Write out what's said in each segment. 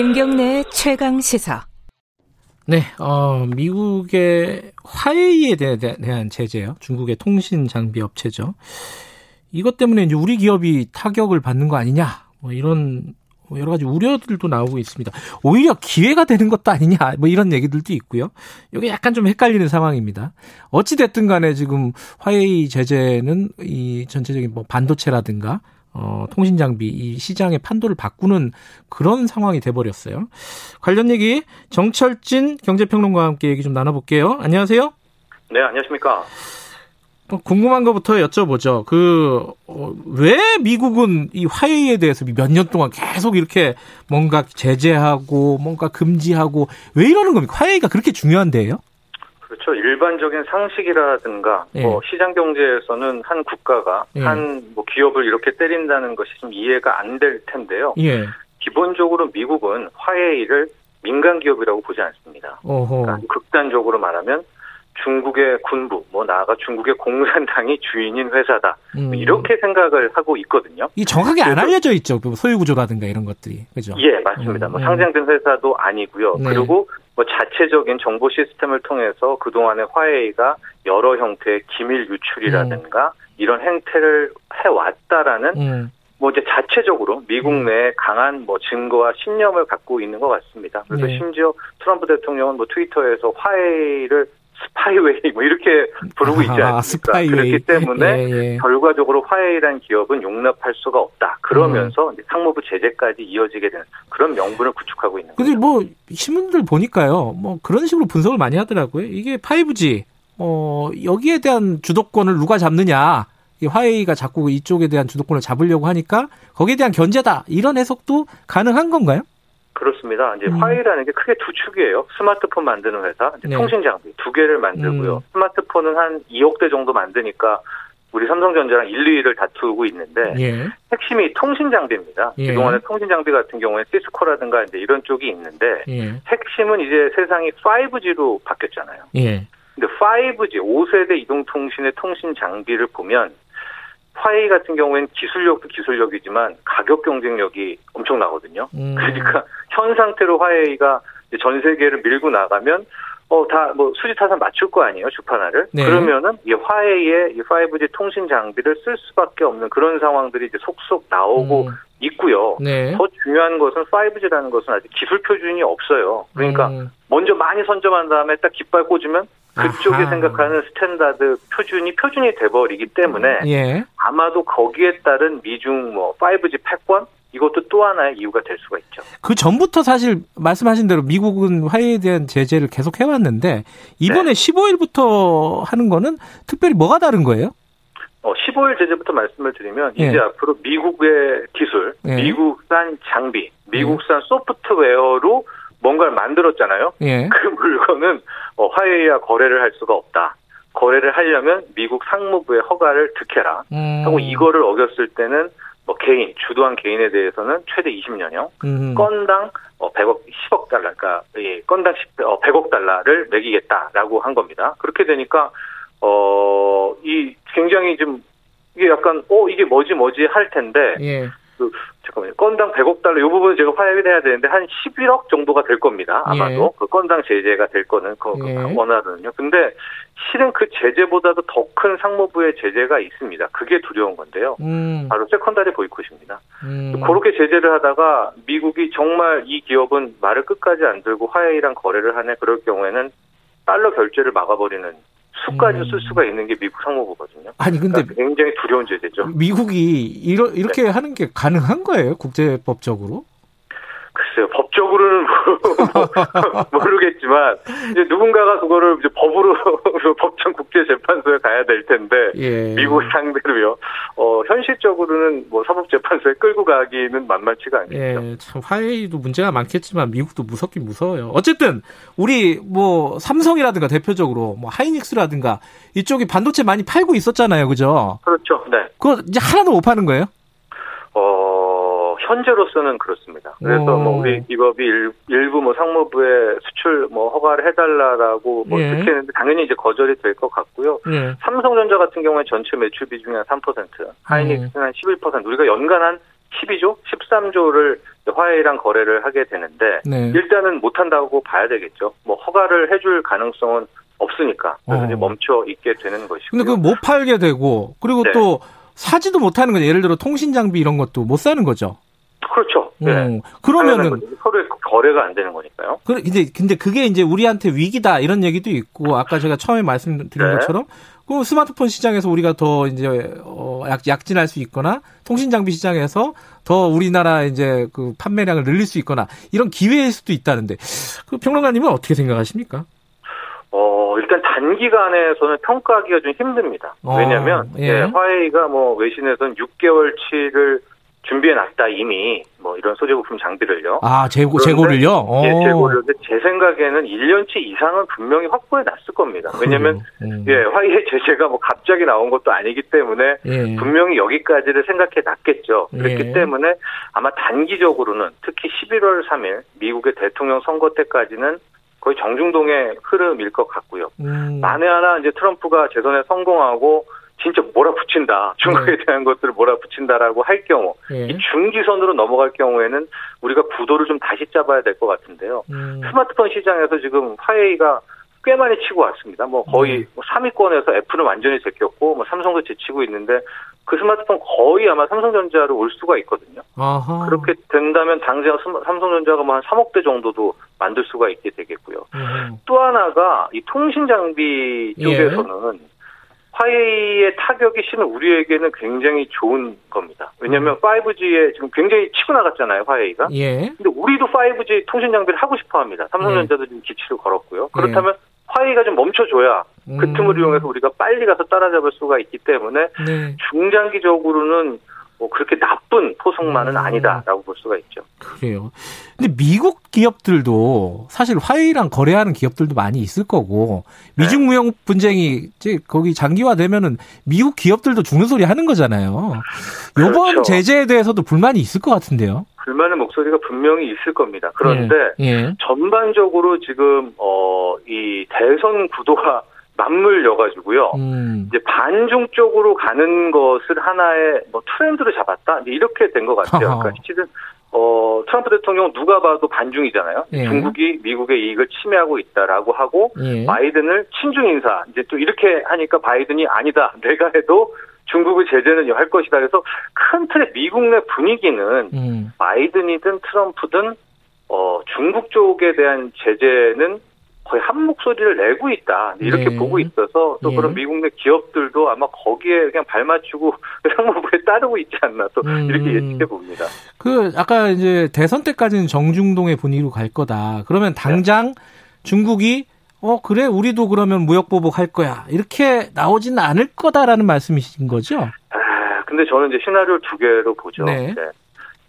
김경래 최강 시사. 네, 어, 미국의 화웨이에 대한 제재요. 중국의 통신 장비 업체죠. 이것 때문에 이제 우리 기업이 타격을 받는 거 아니냐. 뭐 이런 여러 가지 우려들도 나오고 있습니다. 오히려 기회가 되는 것도 아니냐. 뭐 이런 얘기들도 있고요. 이게 약간 좀 헷갈리는 상황입니다. 어찌 됐든 간에 지금 화웨이 제재는 이 전체적인 뭐 반도체라든가 어, 통신 장비 이 시장의 판도를 바꾸는 그런 상황이 돼 버렸어요. 관련 얘기 정철진 경제평론가와 함께 얘기 좀 나눠볼게요. 안녕하세요. 네, 안녕하십니까. 궁금한 것부터 여쭤보죠. 그, 어, 왜 미국은 이 화웨이에 대해서 몇 년 동안 계속 이렇게 뭔가 제재하고 뭔가 금지하고 왜 이러는 겁니까? 화웨이가 그렇게 중요한데요? 그렇죠. 일반적인 상식이라든가 예. 뭐 시장 경제에서는 한 국가가 예. 한뭐 기업을 이렇게 때린다는 것이 좀 이해가 안 될 텐데요. 예. 기본적으로 미국은 화웨이를 민간 기업이라고 보지 않습니다. 그러니까 극단적으로 말하면 중국의 군부, 뭐 나아가 중국의 공산당이 주인인 회사다. 음. 이렇게 생각을 하고 있거든요. 이 정확하게 안 알려져 있죠. 그 소유 구조라든가 이런 것들이. 그죠? 예, 맞습니다. 음. 뭐 상장된 회사도 아니고요. 네. 그리고 뭐 자체적인 정보 시스템을 통해서 그동안에 화웨이가 여러 형태의 기밀 유출이라든가 음. 이런 행태를 해왔다라는 음. 뭐 이제 자체적으로 미국 음. 내에 강한 뭐 증거와 신념을 갖고 있는 것 같습니다. 그래서 네. 심지어 트럼프 대통령은 뭐 트위터에서 화웨이를 스파이웨이 뭐 이렇게 부르고 있지 않습니까? 아, 스파이웨이. 그렇기 때문에 예, 예. 결과적으로 화웨이라는 기업은 용납할 수가 없다. 그러면서 음. 상무부 제재까지 이어지게 되는 그런 명분을 구축하고 있는 거죠. 근데 뭐 신문들 보니까요. 뭐 그런 식으로 분석을 많이 하더라고요. 이게 5G 어 여기에 대한 주도권을 누가 잡느냐. 이 화웨이가 자꾸 이쪽에 대한 주도권을 잡으려고 하니까 거기에 대한 견제다. 이런 해석도 가능한 건가요? 그렇습니다. 이제 음. 화웨이라는 게 크게 두 축이에요. 스마트폰 만드는 회사, 네. 통신 장비 두 개를 만들고요. 음. 스마트폰은 한 2억 대 정도 만드니까 우리 삼성전자랑 1, 2위를 다투고 있는데 예. 핵심이 통신 장비입니다. 예. 그동안에 통신 장비 같은 경우에 시스코라든가 이제 이런 쪽이 있는데 예. 핵심은 이제 세상이 5G로 바뀌었잖아요. 예. 근데 5G 5세대 이동 통신의 통신 장비를 보면 화웨이 같은 경우에는 기술력도 기술력이지만 가격 경쟁력이 엄청나거든요. 음. 그러니까 현 상태로 화웨이가 전 세계를 밀고 나가면 어 다 뭐 수지 타산 맞출 거 아니에요 주판화를 네. 그러면은 이 화웨이의 이 5G 통신 장비를 쓸 수밖에 없는 그런 상황들이 이제 속속 나오고 음. 있고요. 네. 더 중요한 것은 5G라는 것은 아직 기술 표준이 없어요. 그러니까 음. 먼저 많이 선점한 다음에 딱 깃발 꽂으면 그쪽에 아하. 생각하는 스탠다드 표준이 표준이 돼버리기 때문에 예. 아마도 거기에 따른 미중 뭐 5G 패권 이것도 또 하나의 이유가 될 수가 있죠. 그 전부터 사실 말씀하신 대로 미국은 화웨이에 대한 제재를 계속 해왔는데 이번에 네. 15일부터 하는 거는 특별히 뭐가 다른 거예요? 어, 15일 제재부터 말씀을 드리면 예. 이제 앞으로 미국의 기술, 예. 미국산 장비, 미국산 예. 소프트웨어로 뭔가를 만들었잖아요. 예. 그 물건은 어, 화웨이와 거래를 할 수가 없다. 거래를 하려면 미국 상무부의 허가를 득해라. 음. 하고 이거를 어겼을 때는 뭐 개인 주도한 개인에 대해서는 최대 20년형, 음. 건당 어 100억 10억 달러, 그러니까 예, 건당 10, 어, 100억 달러를 매기겠다라고 한 겁니다. 그렇게 되니까 어 이 굉장히 좀 이게 약간 어 이게 뭐지 뭐지 할 텐데 예. 그 잠깐만요. 건당 100억 달러 이 부분은 제가 화해를 해야 되는데 한 11억 정도가 될 겁니다. 아마도 예. 그 건당 제재가 될 거는 그, 그 예. 원화는요. 근데 실은 그 제재보다도 더 큰 상무부의 제재가 있습니다. 그게 두려운 건데요. 음. 바로 세컨다리 보이콧입니다. 음. 그렇게 제재를 하다가 미국이 정말 이 기업은 말을 끝까지 안 들고 화해이랑 거래를 하네 그럴 경우에는 달러 결제를 막아버리는 수까지 음. 쓸 수가 있는 게 미국 상무부거든요. 아니 근데 그러니까 굉장히 두려운 제재죠. 미국이 이러, 이렇게 네. 하는 게 가능한 거예요? 국제법적으로? 글쎄요, 법적으로는 모르겠지만 이제 누군가가 그거를 이제 법으로 법정 국제 재판소에 가야 될 텐데 예. 미국 상대로요. 어 현실적으로는 뭐 사법 재판소에 끌고 가기는 만만치가 않겠죠. 예, 참 화해도 문제가 많겠지만 미국도 무섭긴 무서워요. 어쨌든 우리 뭐 삼성이라든가 대표적으로 뭐 하이닉스라든가 이쪽이 반도체 많이 팔고 있었잖아요, 그죠? 그렇죠. 네. 그거 이제 하나도 못 파는 거예요? 현재로서는 그렇습니다. 그래서 오. 뭐 우리 기업이 일, 부뭐 상무부에 수출 뭐 허가를 해달라라고 뭐 예. 듣겠는데 당연히 이제 거절이 될 것 같고요. 예. 삼성전자 같은 경우에 전체 매출 비중이 한 3%, 하이닉스는 한 11%. 우리가 연간 한 12조, 13조를 화해랑 거래를 하게 되는데 네. 일단은 못한다고 봐야 되겠죠. 뭐 허가를 해줄 가능성은 없으니까 그래서 어. 멈춰 있게 되는 것이고. 근데 그못 팔게 되고 그리고 네. 또 사지도 못하는 거죠. 예를 들어 통신 장비 이런 것도 못 사는 거죠. 그렇죠. 네. 음, 그러면은 서로의 거래가 안 되는 거니까요. 그래 이제 근데 그게 이제 우리한테 위기다 이런 얘기도 있고 아까 제가 처음에 말씀드린 네. 것처럼 그 스마트폰 시장에서 우리가 더 이제 어, 약, 약진할 수 있거나 통신 장비 시장에서 더 우리나라 이제 그 판매량을 늘릴 수 있거나 이런 기회일 수도 있다는데 그 평론가님은 어떻게 생각하십니까? 어, 일단 단기간에서는 평가하기가 좀 힘듭니다. 어, 왜냐하면 예. 예, 화웨이가 뭐 외신에서는 6개월치를 준비해 놨다 이미 뭐 이런 소재 부품 장비를요. 아 재고 재고를요? 예, 재고를. 제 생각에는 1년치 이상은 분명히 확보해 놨을 겁니다. 왜냐하면 음. 예, 화이의 제재가 뭐 갑자기 나온 것도 아니기 때문에 예. 분명히 여기까지를 생각해 놨겠죠. 그렇기 예. 때문에 아마 단기적으로는 특히 11월 3일 미국의 대통령 선거 때까지는 거의 정중동의 흐름일 것 같고요. 음. 만에 하나 이제 트럼프가 재선에 성공하고 진짜 몰아붙인다. 중국에 네. 대한 것들을 몰아붙인다라고 할 경우, 네. 이 중기선으로 넘어갈 경우에는 우리가 구도를 좀 다시 잡아야 될 것 같은데요. 음. 스마트폰 시장에서 지금 화웨이가 꽤 많이 치고 왔습니다. 뭐 거의 네. 3위권에서 뭐 애플은 완전히 제꼈고, 뭐 삼성도 제치고 있는데 그 스마트폰 거의 아마 삼성전자로 올 수가 있거든요. 아하. 그렇게 된다면 당장 삼성전자가 뭐 한 3억 대 정도도 만들 수가 있게 되겠고요. 음. 또 하나가 이 통신 장비 예. 쪽에서는 예. 화웨이의 타격이 실은 우리에게는 굉장히 좋은 겁니다. 왜냐하면 음. 5G에 지금 굉장히 치고 나갔잖아요, 화웨이가. 예. 근데 우리도 5G 통신 장비를 하고 싶어 합니다. 삼성전자도 예. 지금 기치를 걸었고요. 그렇다면 예. 화웨이가 좀 멈춰줘야 그 음. 틈을 이용해서 우리가 빨리 가서 따라잡을 수가 있기 때문에 네. 중장기적으로는 뭐 그렇게 나쁜 포석만은 음. 아니다라고 볼 수가 있죠. 그래요. 근데 미국 기업들도 사실 화웨이랑 거래하는 기업들도 많이 있을 거고 미중 네. 무역 분쟁이 이제 거기 장기화되면은 미국 기업들도 죽는 소리 하는 거잖아요. 이번 그렇죠. 제재에 대해서도 불만이 있을 것 같은데요. 불만의 목소리가 분명히 있을 겁니다. 그런데 예. 예. 전반적으로 지금 어 이 대선 구도가 맞물려 가지고요. 음. 이제 반중 쪽으로 가는 것을 하나의 뭐 트렌드로 잡았다. 이렇게 된 것 같아요. 그러니까 실은 어 트럼프 대통령 누가 봐도 반중이잖아요. 예. 중국이 미국의 이익을 침해하고 있다라고 하고 예. 바이든을 친중 인사 이제 또 이렇게 하니까 바이든이 아니다. 내가 해도 중국의 제재는 할 것이다. 그래서 큰 틀의 미국 내 분위기는 음. 바이든이든 트럼프든 어 중국 쪽에 대한 제재는 거의 한 목소리를 내고 있다 이렇게 네. 보고 있어서 또 예. 그런 미국 내 기업들도 아마 거기에 그냥 발맞추고 상무부에 따르고 있지 않나 또 음. 이렇게 예측해 봅니다. 그 아까 이제 대선 때까지는 정중동의 분위기로 갈 거다. 그러면 당장 네. 중국이 어 그래 우리도 그러면 무역 보복할 거야 이렇게 나오지는 않을 거다라는 말씀이신 거죠? 아 근데 저는 이제 시나리오 두 개로 보죠. 네. 네.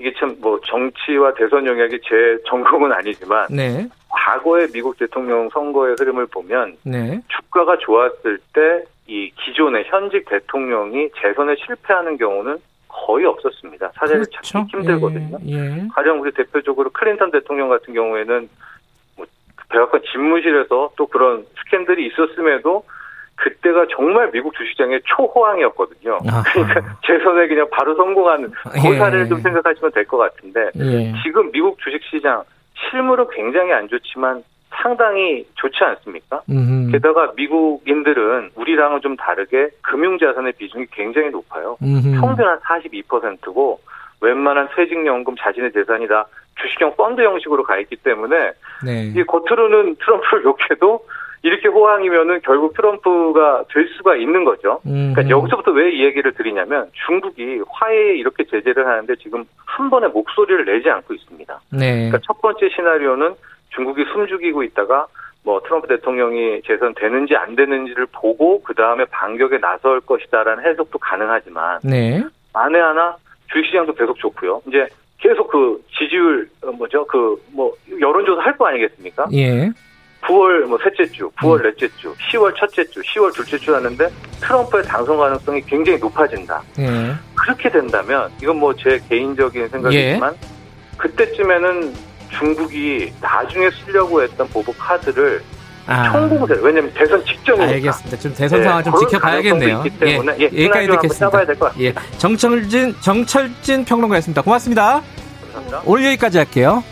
이게 참 뭐 정치와 대선 영역이 제 전공은 아니지만 네. 과거의 미국 대통령 선거의 흐름을 보면 네. 주가가 좋았을 때 이 기존의 현직 대통령이 재선에 실패하는 경우는 거의 없었습니다. 사례를 그렇죠. 찾기 힘들거든요. 예, 예. 가령 우리 대표적으로 클린턴 대통령 같은 경우에는 뭐 백악관 집무실에서 또 그런 스캔들이 있었음에도 그때가 정말 미국 주식장의 초호황이었거든요. 아하. 그러니까 재선에 그냥 바로 성공한 그 사례를 예. 좀 생각하시면 될 것 같은데 예. 지금 미국 주식시장 실물은 굉장히 안 좋지만 상당히 좋지 않습니까? 음흠. 게다가 미국인들은 우리랑은 좀 다르게 금융자산의 비중이 굉장히 높아요. 음흠. 평균 한 42%고 웬만한 퇴직연금 자신의 재산이 다 주식형 펀드 형식으로 가 있기 때문에 네. 이 겉으로는 트럼프를 욕해도 이렇게 호황이면은 결국 트럼프가 될 수가 있는 거죠. 그러니까 여기서부터 왜 이 얘기를 드리냐면 중국이 화해에 이렇게 제재를 하는데 지금 한 번에 목소리를 내지 않고 있습니다. 네. 그러니까 첫 번째 시나리오는 중국이 숨죽이고 있다가 뭐 트럼프 대통령이 재선되는지 안 되는지를 보고 그 다음에 반격에 나설 것이다라는 해석도 가능하지만 네. 만에 하나 주식시장도 계속 좋고요. 이제 계속 그 지지율 어, 뭐죠 그 뭐 여론조사 할 거 아니겠습니까? 예. 9월 뭐 셋째 주, 9월 음. 넷째 주, 10월 첫째 주, 10월 둘째 주 하는데 트럼프의 당선 가능성이 굉장히 높아진다. 예. 그렇게 된다면 이건 뭐 제 개인적인 생각이지만 예. 그때쯤에는 중국이 나중에 쓰려고 했던 보복 카드를 아. 총공세 왜냐면 대선 직전이니까. 알겠습니다. 좀 대선 상황 좀 지켜봐야겠네요. 예, 예, 여기까지 듣겠습니다. 예, 정철진 정철진 평론가였습니다. 고맙습니다. 감사합니다. 오늘 여기까지 할게요.